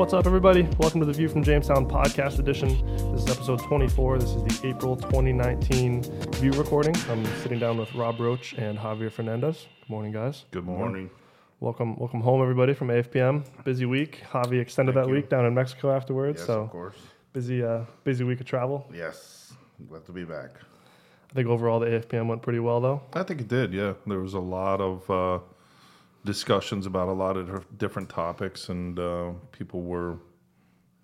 What's up, everybody? Welcome to the View from Jamestown podcast edition. This is episode 24. This is the April 2019 View recording. I'm sitting down with Rob Roach and Javier Fernandez. Good morning, guys. Good morning. Welcome, welcome home, everybody, from AFPM. Busy week. Javi extended Thank that you. week down in Mexico afterwards. Yes, so of course. busy, uh, busy week of travel. Yes, glad to be back. I think overall the AFPM went pretty well, though. I think it did. Yeah, there was a lot of uh, discussions about a lot of different topics, and uh, people were,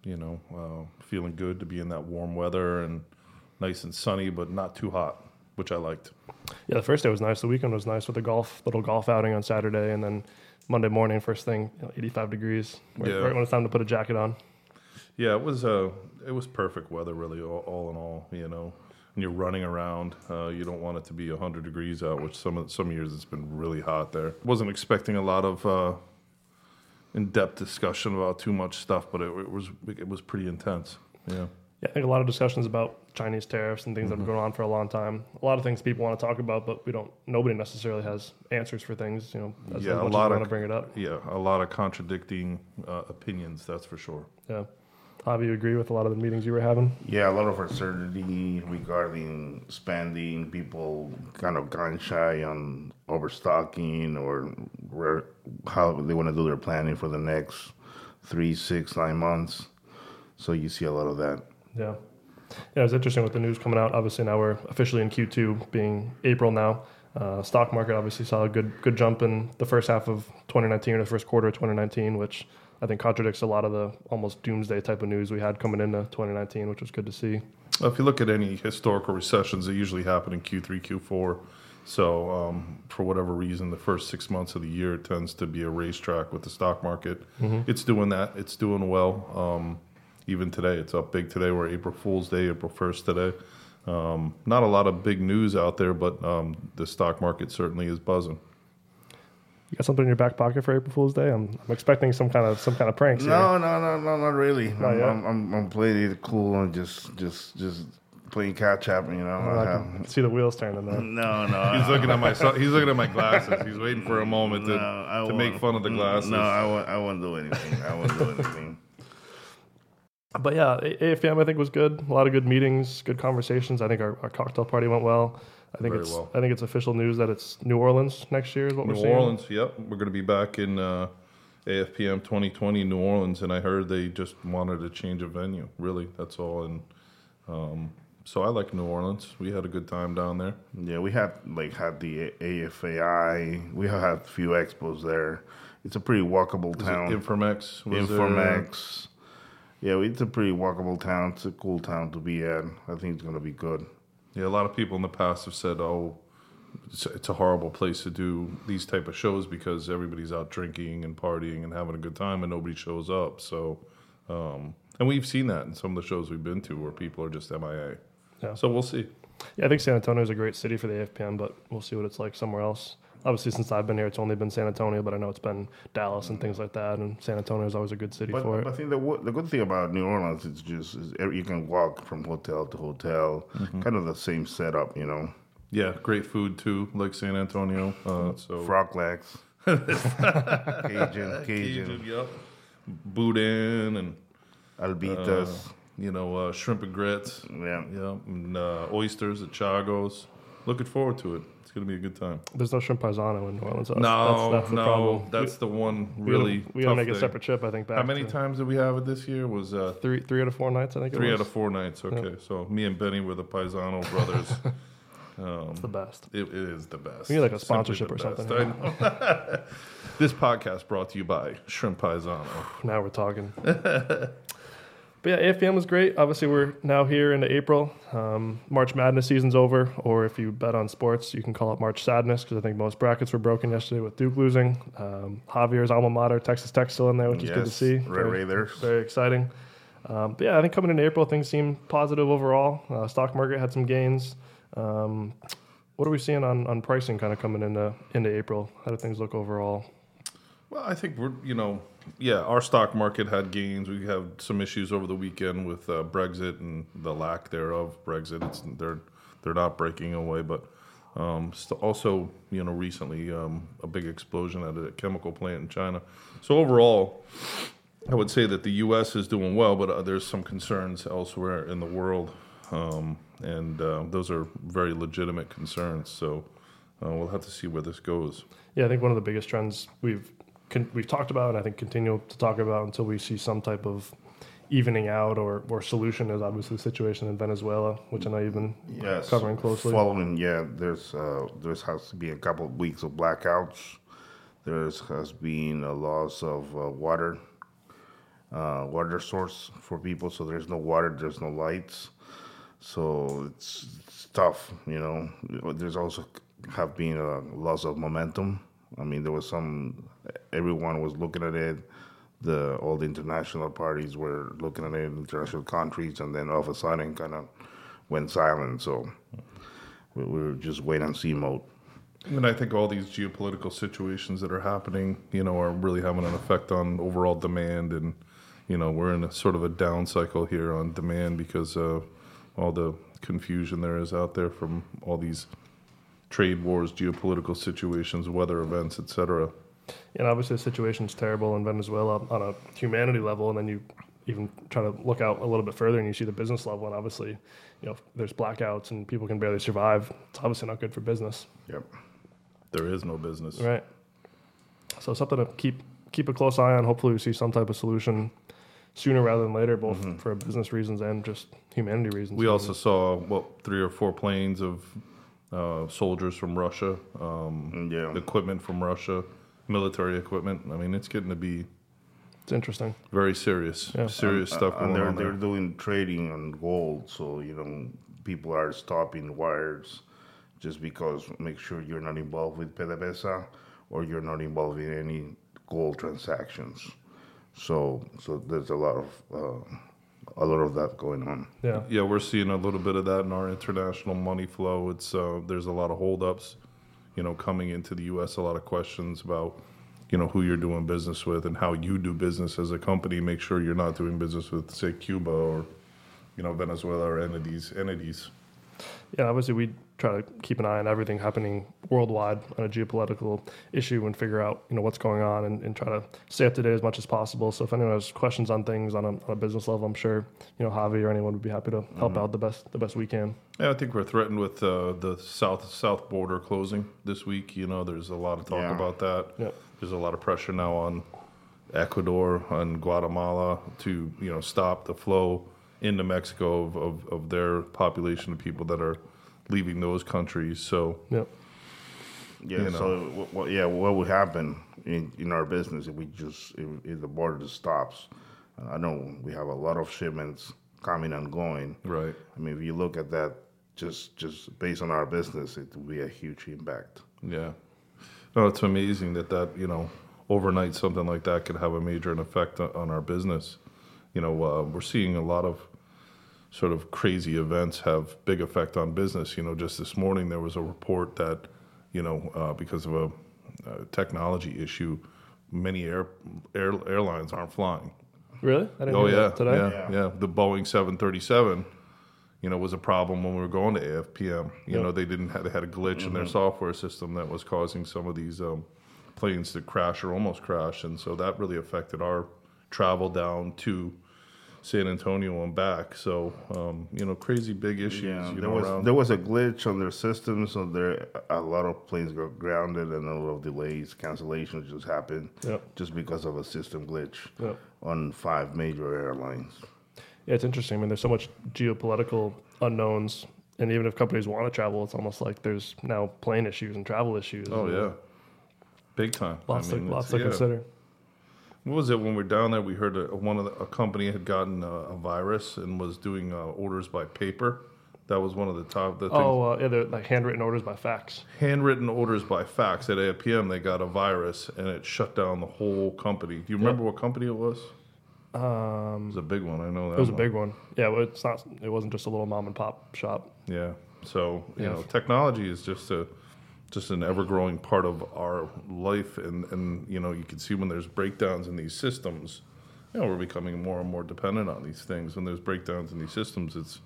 you know, uh, feeling good to be in that warm weather and nice and sunny, but not too hot, which I liked. Yeah, the first day was nice. The weekend was nice with the golf, little golf outing on Saturday, and then Monday morning, first thing, you know, 85 degrees. Right, Yeah. right when it's time to put a jacket on. Yeah, it was uh, it was perfect weather, really, all, all in all. You know, when you're running around, uh, you don't want it to be hundred degrees out, which some of some years it's been really hot there. Wasn't expecting a lot of uh, in-depth discussion about too much stuff, but it, it was it was pretty intense. Yeah, Yeah, I think a lot of discussions about Chinese tariffs and things that have been going on for a long time. A lot of things people want to talk about, but we don't. Nobody necessarily has answers for things. You know, Yeah, a lot of- want to bring it up. yeah, a lot of contradicting uh, opinions, that's for sure. Yeah, Javi, you agree with a lot of the meetings you were having? Yeah, a lot of uncertainty regarding spending. People kind of gun shy on overstocking or where how they want to do their planning for the next three, six, nine months. So you see a lot of that. Yeah. Yeah, it's interesting with the news coming out. Obviously, now we're officially in Q2, being April now. Uh, stock market obviously saw a good good jump in the first half of 2019 or the first quarter of 2019, which I think contradicts a lot of the almost doomsday type of news we had coming into 2019, which was good to see. Well, If you look at any historical recessions, they usually happen in Q3, Q4. So, um, for whatever reason, the first six months of the year tends to be a racetrack with the stock market. It's doing that. It's doing well. Um, even today, it's up big today. We're April Fool's Day, April 1st today. Um, not a lot of big news out there, but um, the stock market certainly is buzzing. You got something in your back pocket for April Fool's Day? I'm, I'm expecting some kind of some kind of pranks. here. No, no, no, no, not really. I'm. I'm, I'm, I'm playing it cool and just, just, just playing catch up. You know. I can um, see the wheels turning there. No, no. He's looking at my he's looking at my glasses. He's waiting for a moment to, No, I to make fun of the mm, glasses. No, I won't. I won't do anything. I won't do anything. But yeah, AFM I think was good. A lot of good meetings, good conversations. I think our, our cocktail party went well. I think Very it's well. I think it's official news that it's New Orleans next year is what we're seeing. New. Orleans, yep. We're going to be back in uh, AFPM 2020 New Orleans, and I heard they just wanted to change a venue. Really, that's all. And um, so I like New Orleans. We had a good time down there. Yeah, we had like had the AFAI. We have had a few expos there. It's a pretty walkable Was town. Informex was there? Yeah, it's a pretty walkable town. It's a cool town to be at. I think it's gonna be good. Yeah, a lot of people in the past have said, "Oh, it's, it's a horrible place to do these type of shows because everybody's out drinking and partying and having a good time, and nobody shows up." So, um, and we've seen that in some of the shows we've been to where people are just MIA. Yeah. So we'll see. Yeah, I think San Antonio is a great city for the AFPM, but we'll see what it's like somewhere else. Obviously, since I've been here, it's only been San Antonio, but I know it's been Dallas and things like that. And San Antonio is always a good city But, for but I think the the good thing about New Orleans is just is you can walk from hotel to hotel, Mm-hmm. kind of the same setup, you know. Yeah, great food too, like San Antonio. Uh, so Frog legs, Cajun, Cajun, yep. Boudin and albitas. uh, you know uh, shrimp and grits. yeah. Yeah, and uh, oysters at Drago's. Looking forward to it. It's gonna be a good time. There's no shrimp paisano in New Orleans. That's, No, that's, that's the no, problem. that's the one we, we really. we gotta make a separate trip. I think back. How many to times did we have it this year? Was uh, Three, three out of four nights. I think it three out of four nights. Okay, so me and Benny were the Paisano brothers. um, It's the best. it, it is the best. We need like a sponsorship or something. best. Know. this podcast brought to you by Shrimp Paisano. Now we're talking. but yeah, AFPM was great. Obviously, we're now here into April. Um, March Madness season's over, or if you bet on sports, you can call it March Sadness because I think most brackets were broken yesterday with Duke losing. Um, Javier's alma mater, Texas Tech, still in there, which is good to see. Very- Raiders. Very exciting. Um, but yeah, I think coming into April, things seem positive overall. Uh, stock market had some gains. Um, what are we seeing on, on pricing kind of coming into into April? How do things look overall? Well, I think we're, you know, yeah, our stock market had gains. We have some issues over the weekend with uh, Brexit and the lack thereof. Brexit, it's they're they're not breaking away, but um, also, you know, recently um, a big explosion at a chemical plant in China. So overall, I would say that the U.S. is doing well, but uh, there's some concerns elsewhere in the world, um, and uh, those are very legitimate concerns. So uh, we'll have to see where this goes. Yeah, I think one of the biggest trends we've con- we've talked about, and I think continue to talk about until we see some type of evening out or, or solution is obviously the situation in Venezuela, which I know you've been Yes. covering closely. Following, yeah, there's uh, there's has to be a couple of weeks of blackouts. There's has been a loss of uh, water, uh, water source for people. So there's no water, there's no lights. So it's, it's tough, you know. There's also have been a loss of momentum. I mean, there was some. Everyone was looking at it. The all the international parties were looking at it, international countries, and then all of a sudden, kind of went silent. So we, we were just wait and see mode. And I think all these geopolitical situations that are happening, you know, are really having an effect on overall demand. And, you know, we're in a sort of a down cycle here on demand because of all the confusion there is out there from all these trade wars, geopolitical situations, weather events, et cetera. And obviously, the situation's terrible in Venezuela on a humanity level, and then you even try to look out a little bit further, and you see the business level, and obviously, you know, there's blackouts and people can barely survive. It's obviously not good for business, Yep. There is no business. right? So something to keep keep a close eye on. Hopefully, we see some type of solution sooner rather than later, both mm-hmm. for business reasons and just humanity reasons. We also saw, what, three or four planes of uh, soldiers from Russia, um, Yeah. equipment from Russia, military equipment. I mean, it's getting to be it's interesting. very serious, Yeah. serious stuff and they're on they're doing trading on gold, so you know people are stopping wires just because make sure you're not involved with PDVSA or you're not involved in any gold transactions. So so there's a lot of uh, a lot of that going on. Yeah. Yeah, we're seeing a little bit of that in our international money flow. It's uh, there's a lot of holdups, you know, coming into the U.S. A lot of questions about, you know, who you're doing business with and how you do business as a company. Make sure you're not doing business with, say, Cuba or, you know, Venezuela or entities. Entities. Yeah, obviously we try to keep an eye on everything happening worldwide on a geopolitical issue and figure out you know what's going on and, and try to stay up to date as much as possible. So if anyone has questions on things on a, on a business level, I'm sure you know Javi or anyone would be happy to help out the best the best we can. Yeah, I think we're threatened with uh, the south south border closing this week. You know, there's a lot of talk Yeah. about that. Yep. There's a lot of pressure now on Ecuador and Guatemala to you know stop the flow into Mexico of, of, of their population of people that are leaving those countries. So yeah, Yeah. You know. So what, what, yeah, what would happen in, in our business if we just if, if the border just stops? I know we have a lot of shipments coming and going. right, I mean, if you look at that, just just based on our business, it will be a huge impact. yeah. No, it's amazing that that you know overnight something like that could have a major effect on- on our business. You know, uh, we're seeing a lot of sort of crazy events have big effect on business. You know, just this morning there was a report that, you know, uh, because of a, a technology issue, many air, air airlines aren't flying. Really? I didn't Oh hear yeah, that today. yeah, yeah. The Boeing 737, you know, was a problem when we were going to AFPM. You Yep. know, they didn't have, they had a glitch in their software system that was causing some of these um, planes to crash or almost crash, and so that really affected our travel down to San Antonio and back. So, um, you know, crazy big issues. Yeah, you there know, was around. there was a glitch on their system, so there a lot of planes got grounded and a lot of delays, cancellations just happened Yep. just because of a system glitch Yep. on five major airlines. Yeah, it's interesting. I mean, there's so much geopolitical unknowns, and even if companies want to travel, it's almost like there's now plane issues and travel issues. oh yeah, big time. lots I mean, to lots to yeah. consider. What was it when we were down there? We heard a, one of the, a company had gotten a, a virus and was doing uh, orders by paper. That was one of the top the things. Oh, uh, yeah, they're like handwritten orders by fax. Handwritten orders by fax at APM. They got a virus and it shut down the whole company. Do you remember what company it was? It Um, was a big one. I know that. it was a big one. Yeah, well, it's not. It wasn't just a little mom and pop shop. Yeah. So you Yeah. know, technology is just a just an ever growing part of our life, and and you know, you can see when there's breakdowns in these systems, you know, we're becoming more and more dependent on these things. When there's breakdowns in these systems, it's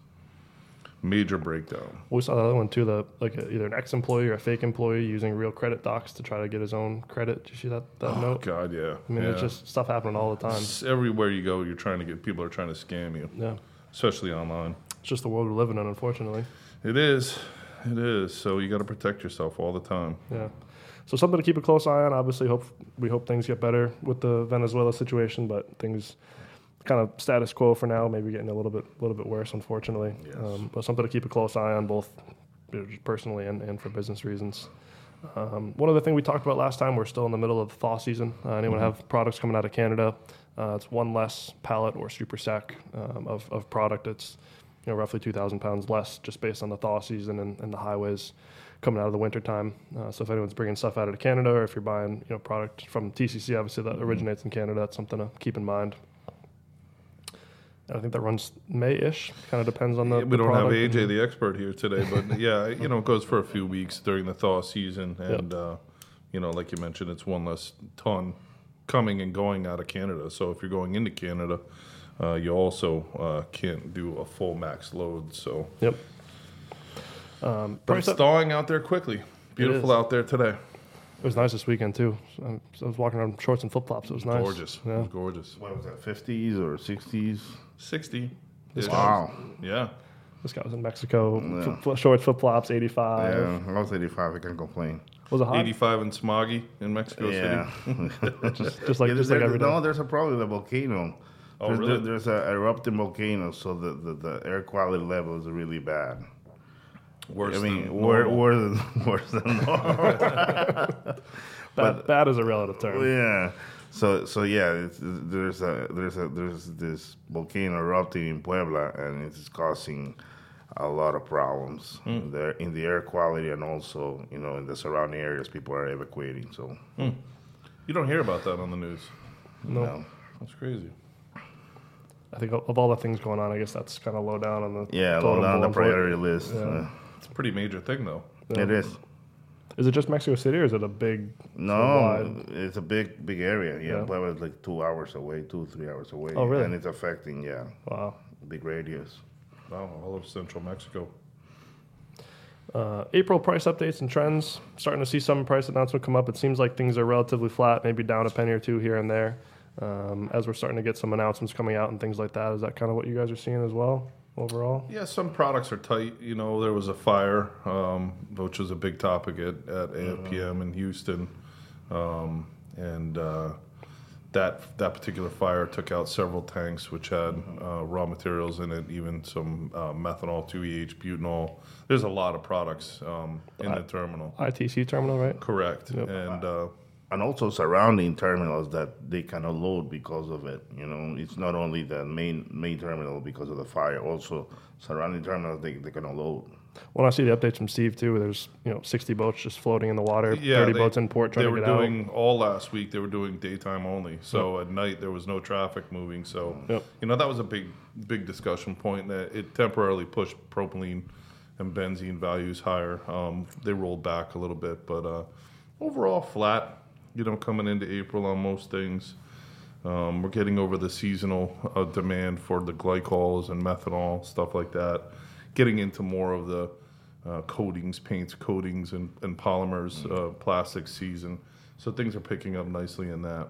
major breakdown. We saw the other one too. The like a, either an ex-employee or a fake employee using real credit docs to try to get his own credit. Did you see that that Oh note? God, yeah. I mean, yeah. it's just stuff happening all the time. It's everywhere you go, you're trying to get people are trying to scam you, Yeah, especially online. it's just the world we're living in, unfortunately. It is, it is. So you got to protect yourself all the time. Yeah. So something to keep a close eye on. Obviously, hope we hope things get better with the Venezuela situation, but things kind of status quo for now. Maybe getting a little bit a little bit worse, unfortunately. Yes. Um, but something to keep a close eye on, both you know, just personally and, and for business reasons. Um, one other thing we talked about last time, we're still in the middle of the thaw season. Uh, anyone have products coming out of Canada? Uh, it's one less pallet or super sack um, of, of product. It's you know roughly 2,000 pounds less just based on the thaw season and, and the highways coming out of the winter time. Uh, so if anyone's bringing stuff out of Canada or if you're buying you know product from TCC, obviously that originates in Canada, that's something to keep in mind. And I think that runs May-ish. Kind of depends on the. we the don't have AJ and- the expert here today, but yeah, you know, it goes for a few weeks during the thaw season, and uh, you know, like you mentioned, it's one less ton coming and going out of Canada. So if you're going into Canada, uh, you also uh, can't do a full max load. So, Yep. Um, but it's thawing out there quickly. Beautiful out there today. It was nice this weekend too. Um, I was walking around in shorts and flip flops. It was nice. Gorgeous. It Yeah. was gorgeous. What was that? Fifties or sixties? Sixty. Wow. Yeah. This guy was in Mexico. Yeah. Flip, flip, shorts, flip flops, 85. Yeah, I was eighty-five. I can't complain. Was it hot? 85 and smoggy in Mexico city Yeah. Just, just like, Yeah, just there- like every day. no, there's a problem with the volcano. Oh, there's, really? there's a erupting volcano, so the, the, the air quality level is really bad. Worse I mean, than wor- worse than worse than normal. bad, bad is a relative term. yeah. So so yeah, it's, there's a there's a there's this volcano erupting in Puebla, and it's causing a lot of problems Hmm. in the in the air quality, and also you know in the surrounding areas, people are evacuating. So You don't hear about that on the news. No. know. That's crazy. I think of of all the things going on, I guess that's kind of low down on the yeah, low down the pole. priority list. Yeah. Uh, It's a pretty major thing, though. Yeah. It is. Is it just Mexico City or is it a big? No, wide? it's a big, big area. Yeah, Yeah. Puebla is like two hours away, two, three hours away. Oh, really? And it's affecting, yeah, Wow. big radius. Wow, all of central Mexico. Uh, April price updates and trends. Starting to see some price announcement come up. It seems like things are relatively flat, maybe down a penny or two here and there. Um, as we're starting to get some announcements coming out and things like that, is that kind of what you guys are seeing as well overall? Yeah, some products are tight. You know, there was a fire, um, which was a big topic at, at AFPM in Houston. Um, and uh, that that particular fire took out several tanks, which had uh, raw materials in it, even some uh, methanol, 2EH, butanol. There's a lot of products um, in the terminal. ITC terminal, right? Correct. Yep. And uh, And also surrounding terminals that they cannot load because of it. You know, it's not only the main main terminal because of the fire. Also, surrounding terminals they, they cannot load. When I see the updates from Steve too, there's you know 60 boats just floating in the water, Yeah, 30 they- boats in port trying to get out. they were doing all last week. They were doing daytime only. So at night there was no traffic moving. So Yep. you know that was a big, big discussion point. That it temporarily pushed propylene and benzene values higher. Um, they rolled back a little bit, but uh, overall flat. You know, coming into April on most things. Um, we're getting over the seasonal uh, demand for the glycols and methanol stuff like that. Getting into more of the uh, coatings, paints, coatings, and, and polymers, uh, plastic season. So things are picking up nicely in that.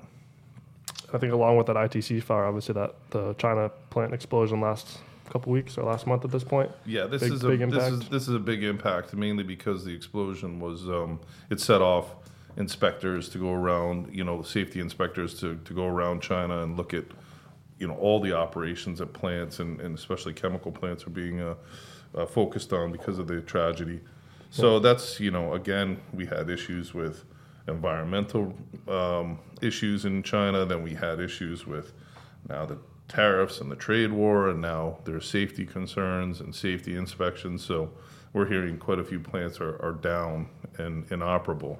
I think along with that ITC fire, obviously that the China plant explosion last couple weeks or last month at this point. Yeah, this Big- is a big this is impact. this is a big impact, mainly because the explosion was um, it set off inspectors to go around, you know, safety inspectors to, to go around China and look at, you know, all the operations at plants and, and especially chemical plants are being uh, uh, focused on because of the tragedy. So that's you know again we had issues with environmental um, issues in China. Then we had issues with now the tariffs and the trade war, and now there's safety concerns and safety inspections. So we're hearing quite a few plants are, are down and inoperable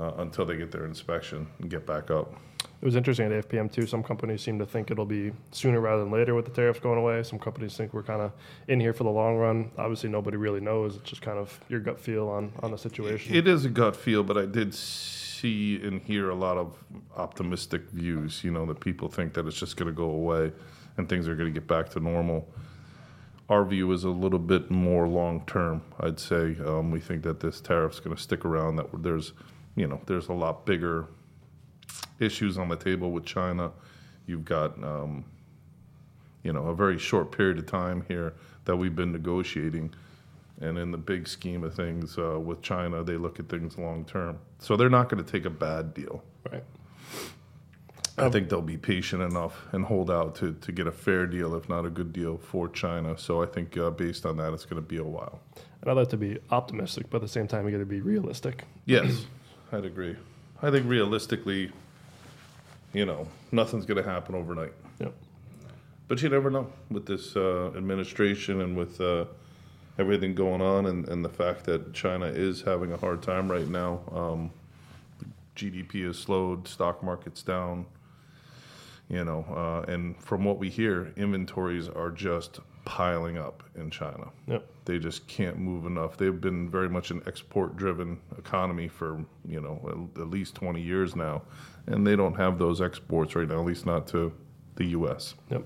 uh, until they get their inspection and get back up. It was interesting at AFPM too. Some companies seem to think it'll be sooner rather than later with the tariffs going away. Some companies think we're kind of in here for the long run. Obviously, nobody really knows. It's just kind of your gut feel on on the situation. It is a gut feel, but I did see and hear a lot of optimistic views. You know, that people think that it's just going to go away and things are going to get back to normal. our view is a little bit more long term. I'd say um, we think that this tariff's going to stick around. That there's, you know, there's a lot bigger issues on the table with China. You've got, um, you know, a very short period of time here that we've been negotiating. And in the big scheme of things uh, with China, they look at things long term. So they're not going to take a bad deal. Right. I think they'll be patient enough and hold out to, to get a fair deal, if not a good deal, for China. So I think uh, based on that, it's going to be a while. And I'd like to be optimistic, but at the same time, you got to be realistic. Yes, I'd agree. I think realistically, you know, nothing's going to happen overnight. Yep. But you never know with this uh, administration and with uh, everything going on, and, and the fact that China is having a hard time right now. Um, GDP has slowed, stock market's down. You know, uh, and from what we hear, inventories are just piling up in China. Yep. They just can't move enough. They've been very much an export-driven economy for you know at, at least 20 years now, and they don't have those exports right now, at least not to the U.S. Yep.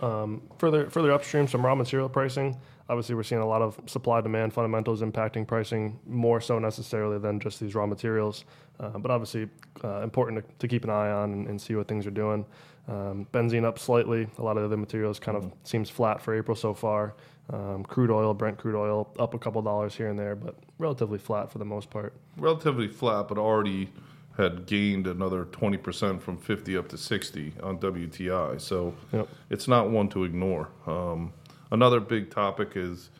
Um, further further upstream, some raw material pricing. Obviously, we're seeing a lot of supply demand fundamentals impacting pricing more so necessarily than just these raw materials. Uh, but obviously, uh, important to, to, keep an eye on and, and see what things are doing. Um, benzene up slightly. A lot of the other materials kind of seems flat for April so far. Um, crude oil, Brent crude oil, up a couple dollars here and there, but relatively flat for the most part. Relatively flat, but already had gained another 20% from 50 up to 60 on WTI. So Yep. it's not one to ignore. Um, another big topic is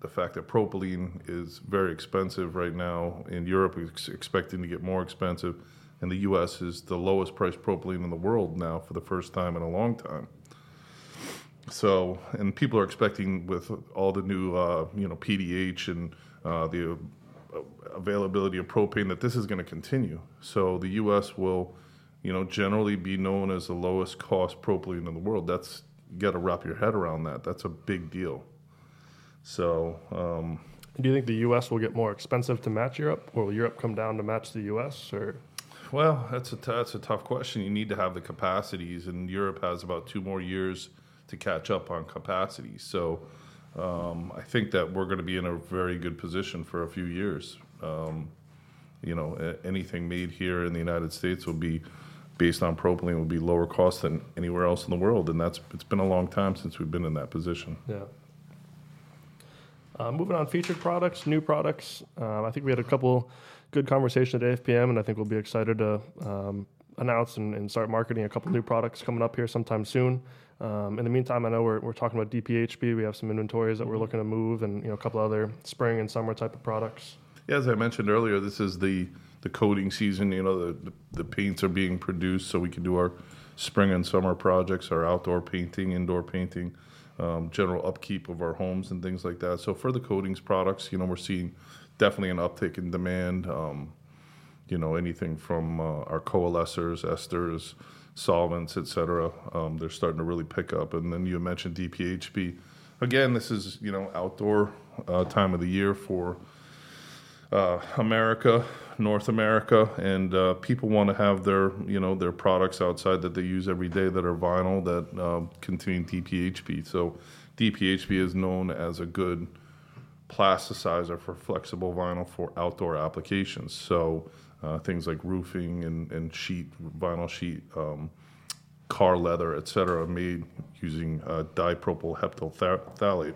the fact that propylene is very expensive right now. In Europe, it's expecting to get more expensive. And the U.S. is the lowest priced propylene in the world now for the first time in a long time. So, and people are expecting with all the new, uh, you know, PDH and uh, the uh, availability of propane that this is going to continue. So the U.S. will, you know, generally be known as the lowest cost propylene in the world. That's you got to wrap your head around that. That's a big deal. So, um, Do you think the U.S. will get more expensive to match Europe, or will Europe come down to match the U.S.? Or well, that's a t- that's a tough question. You need to have the capacities, and Europe has about two more years to catch up on capacity. So, um, I think that we're going to be in a very good position for a few years. Um, you know, anything made here in the United States will be based on propylene would be lower cost than anywhere else in the world, and that's it's been a long time since we've been in that position. yeah. Uh, moving on, featured products, new products. Um, I think we had a couple good conversations at AFPM, and I think we'll be excited to um, announce and, and start marketing a couple new products coming up here sometime soon. Um, in the meantime, I know we're, we're talking about DPHP. We have some inventories that we're looking to move, and you know a couple other spring and summer type of products. Yeah, as I mentioned earlier, this is the the coating season. You know, the, the the paints are being produced, so we can do our spring and summer projects, our outdoor painting, indoor painting, um, general upkeep of our homes and things like that. So for the coatings products, you know, we're seeing definitely an uptick in demand. Um, you know, anything from uh, our coalescers, esters, solvents, etc. Um, they're starting to really pick up. And then you mentioned DPHP. Again, this is you know outdoor uh, time of the year for uh, America, North America, and uh, people want to have their you know their products outside that they use every day that are vinyl that uh, contain DPHP. So DPHP is known as a good plasticizer for flexible vinyl for outdoor applications. So uh, things like roofing and, and sheet vinyl sheet. Um, car leather, etc., made using uh, dipropyl heptyl phthalate.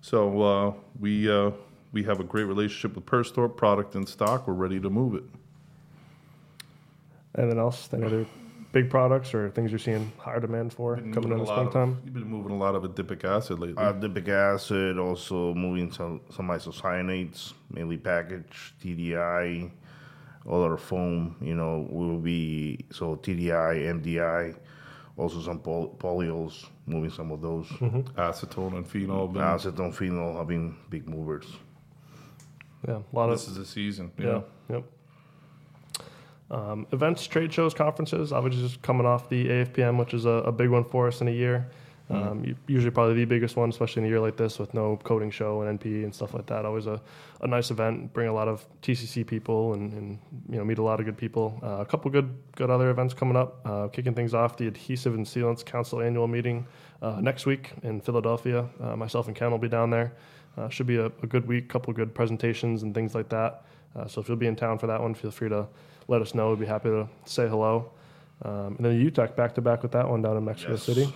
So uh, we we have a great relationship with Perstorp, product in stock. We're ready to move it. Anything else? Any other big products or things you're seeing higher demand for Been coming in the a lot of- springtime? You've been moving a lot of adipic acid lately. Uh, adipic acid, also moving some, some isocyanates, mainly packaged, TDI, all our foam, you know, will be, so TDI, MDI, also some poly- polyols, moving some of those. Mm-hmm. Acetone and phenol. Been, Acetone, phenol have been big movers. Yeah, a lot of this is the season. you Yeah. Yep. Um, events, trade shows, conferences. Obviously, just coming off the AFPM, which is a, a big one for us in a year. Um, usually, probably the biggest one, especially in a year like this with no coding show and NP and stuff like that. Always a, a nice event. Bring a lot of TCC people and, and you know meet a lot of good people. Uh, a couple good good other events coming up. Uh, kicking things off, the Adhesive and Sealants Council annual meeting uh, next week in Philadelphia. Uh, myself and Ken will be down there. Uh, should be a, a good week. Couple good presentations and things like that. Uh, so if you'll be in town for that one, feel free to let us know. We'd be happy to say hello. Um, and then the UTECH back to back with that one down in Mexico Yes. City.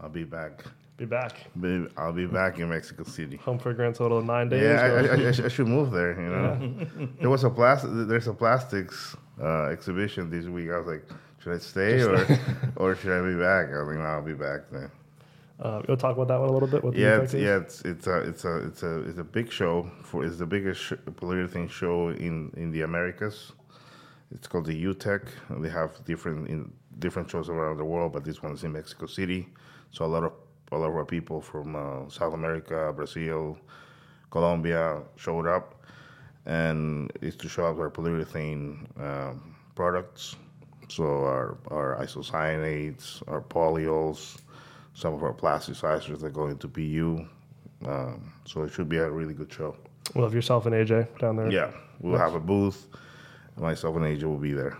I'll be back. Be back. Be- I'll be back in Mexico City. Home for a grand total of nine days. Yeah, I, I, I, I should move there. You know, there was a plastic. There's a plastics uh, exhibition this week. I was like, should I stay or or should I be back? I was like, no, I'll be back then. Uh, you'll talk about that one a little bit. What the Yeah, it's, yeah, it's it's a it's a it's a it's a big show for it's the biggest sh- polyurethane show in in the Americas. It's called the UTECH. They have different in different shows around the world, but this one's in Mexico City. So a lot of a lot of our people from uh, South America, Brazil, Colombia showed up, and it's to show off our polyurethane um, products. So our our isocyanates, our polyols, some of our plasticizers that go into PU. Um, so it should be a really good show. We'll have yourself and AJ down there. Yeah, we'll have a booth. Myself and AJ will be there.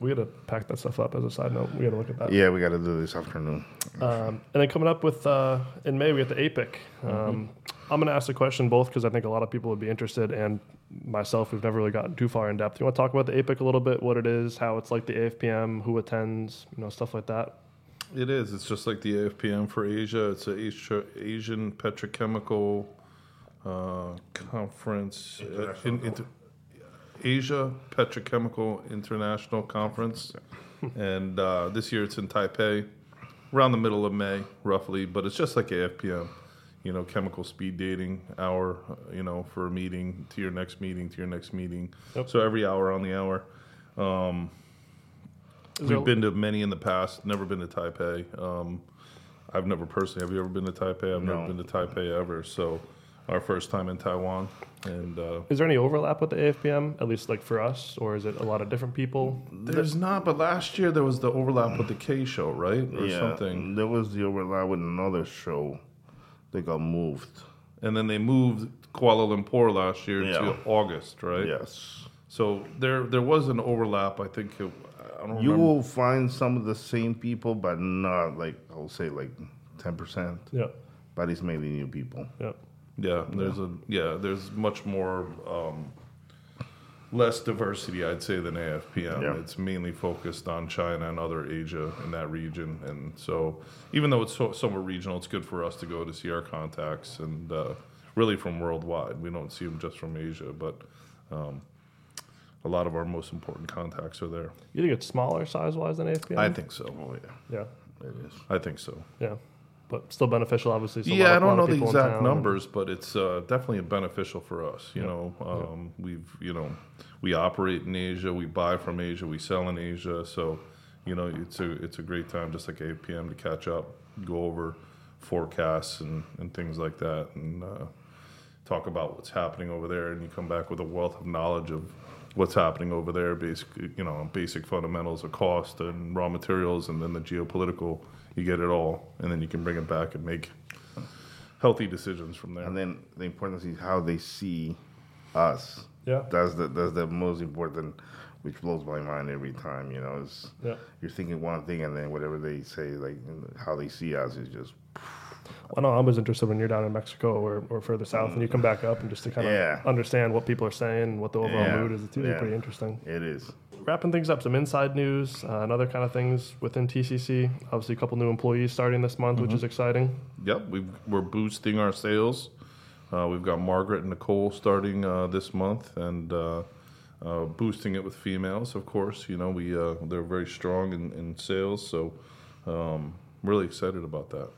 We got to pack that stuff up as a side note. We got to look at that. Yeah, we got to do this afternoon. Um, and then coming up with uh, in May, we get the APIC. Um, I'm going to ask the question both because I think a lot of people would be interested, and myself, we've never really gotten too far in depth. You want to talk about the APIC a little bit, what it is, how it's like the AFPM, who attends, you know, stuff like that. It is. It's just like the AFPM for Asia. It's a Asia, Asian Petrochemical uh, Conference. uh, in, inter, Asia Petrochemical International Conference. and uh, this year it's in Taipei, around the middle of May, roughly. But it's just like AFPM. You know, chemical speed dating hour, you know, for a meeting to your next meeting to your next meeting. Yep. So every hour on the hour. There- We've been to many in the past. Never been to Taipei. Um, I've never personally. Have you ever been to Taipei? I've No. never been to Taipei ever. So, our first time in Taiwan, and uh, Is there any overlap with the AFPM, at least like for us, or is it a lot of different people? there's not. But last year there was the overlap with the K show, right, or yeah, something. there was the overlap with another show. They got moved. And then they moved Kuala Lumpur last year Yeah. to August, right? Yes. So there there was an overlap. I think. It, I don't You remember. will find some of the same people, but not like I will say like ten percent. Yeah, But it's mainly new people. yeah. Yeah, there's a yeah, there's much more um, less diversity, I'd say, than AFPM. Yeah. It's mainly focused on China and other Asia in that region, and so even though it's so, somewhat regional, it's good for us to go to see our contacts and uh, really from worldwide. We don't see them just from Asia, but um, a lot of our most important contacts are there. You think it's smaller size wise than AFPM? I think so. Oh yeah, Yeah, it is. I think so. yeah. But still beneficial, obviously. so yeah, lot I don't know the exact town. numbers, but it's uh, definitely beneficial for us. You Yeah. know, um, we've you know we operate in Asia, we buy from Asia, we sell in Asia, so you know it's a it's a great time, just like AFPM to catch up, go over forecasts and, and things like that, and uh, talk about what's happening over there, and you come back with a wealth of knowledge of what's happening over there, basic you know basic fundamentals of cost and raw materials, and then the geopolitical. You get it all, and then you can bring it back and make healthy decisions from there. And then the importance is how they see us. Yeah. That's the that's the most important, which blows my mind every time. You know, is Yeah. you're thinking one thing and then whatever they say, like how they see us, is just I know I was interested when you're down in Mexico or, or further south, and you come back up and just to kind of Yeah. understand what people are saying and what the overall Yeah. mood is. It's usually Yeah. pretty interesting. it is. Wrapping things up, some inside news uh, and other kind of things within TCC. Obviously, a couple new employees starting this month, which is exciting. Yep, we we're boosting our sales. Uh, we've got Margaret and Nicole starting uh, this month, and uh, uh, boosting it with females. Of course, you know we uh, they're very strong in, in sales, so um, really excited about that.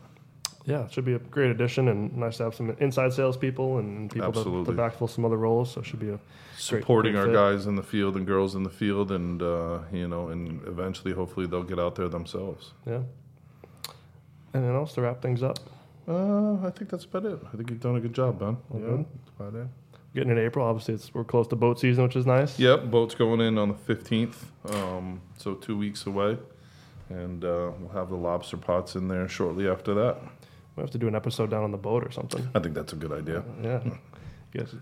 Yeah, it should be a great addition and nice to have some inside salespeople and people to, to backfill some other roles. So it should be a Supporting great our fit. guys in the field and girls in the field, and uh, you know, and eventually, hopefully, they'll get out there themselves. yeah. Anything else to wrap things up? Uh, I think that's about it. I think you've done a good job, Ben. All Yeah, good. that's about it. Getting in April, obviously, it's we're close to boat season, which is nice. Yep, boat's going in on the fifteenth, um, so two weeks away. and uh, we'll have the lobster pots in there shortly after that. We have to do an episode down on the boat or something. I think that's a good idea. Yeah, you guys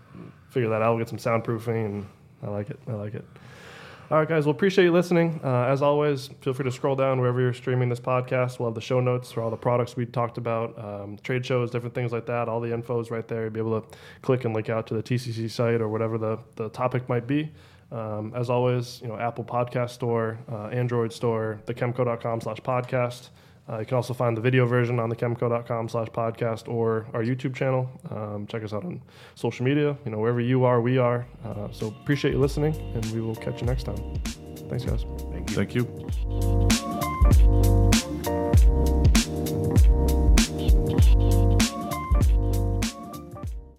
figure that out. We'll get some soundproofing, and I like it. I like it. All right, guys. Well, appreciate you listening. Uh, as always, feel free to scroll down wherever you're streaming this podcast. We'll have the show notes for all the products we talked about, um, trade shows, different things like that. All the info is right there. You'll be able to click and link out to the TCC site or whatever the, the topic might be. Um, as always, you know, Apple Podcast Store, uh, Android Store, thechemco.com slash podcast. Uh, you can also find the video version on thechemco.com slash podcast or our YouTube channel. Um, check us out on social media. You know, wherever you are, we are. Uh, so appreciate you listening, and we will catch you next time. Thanks, guys. Thank you. Thank you.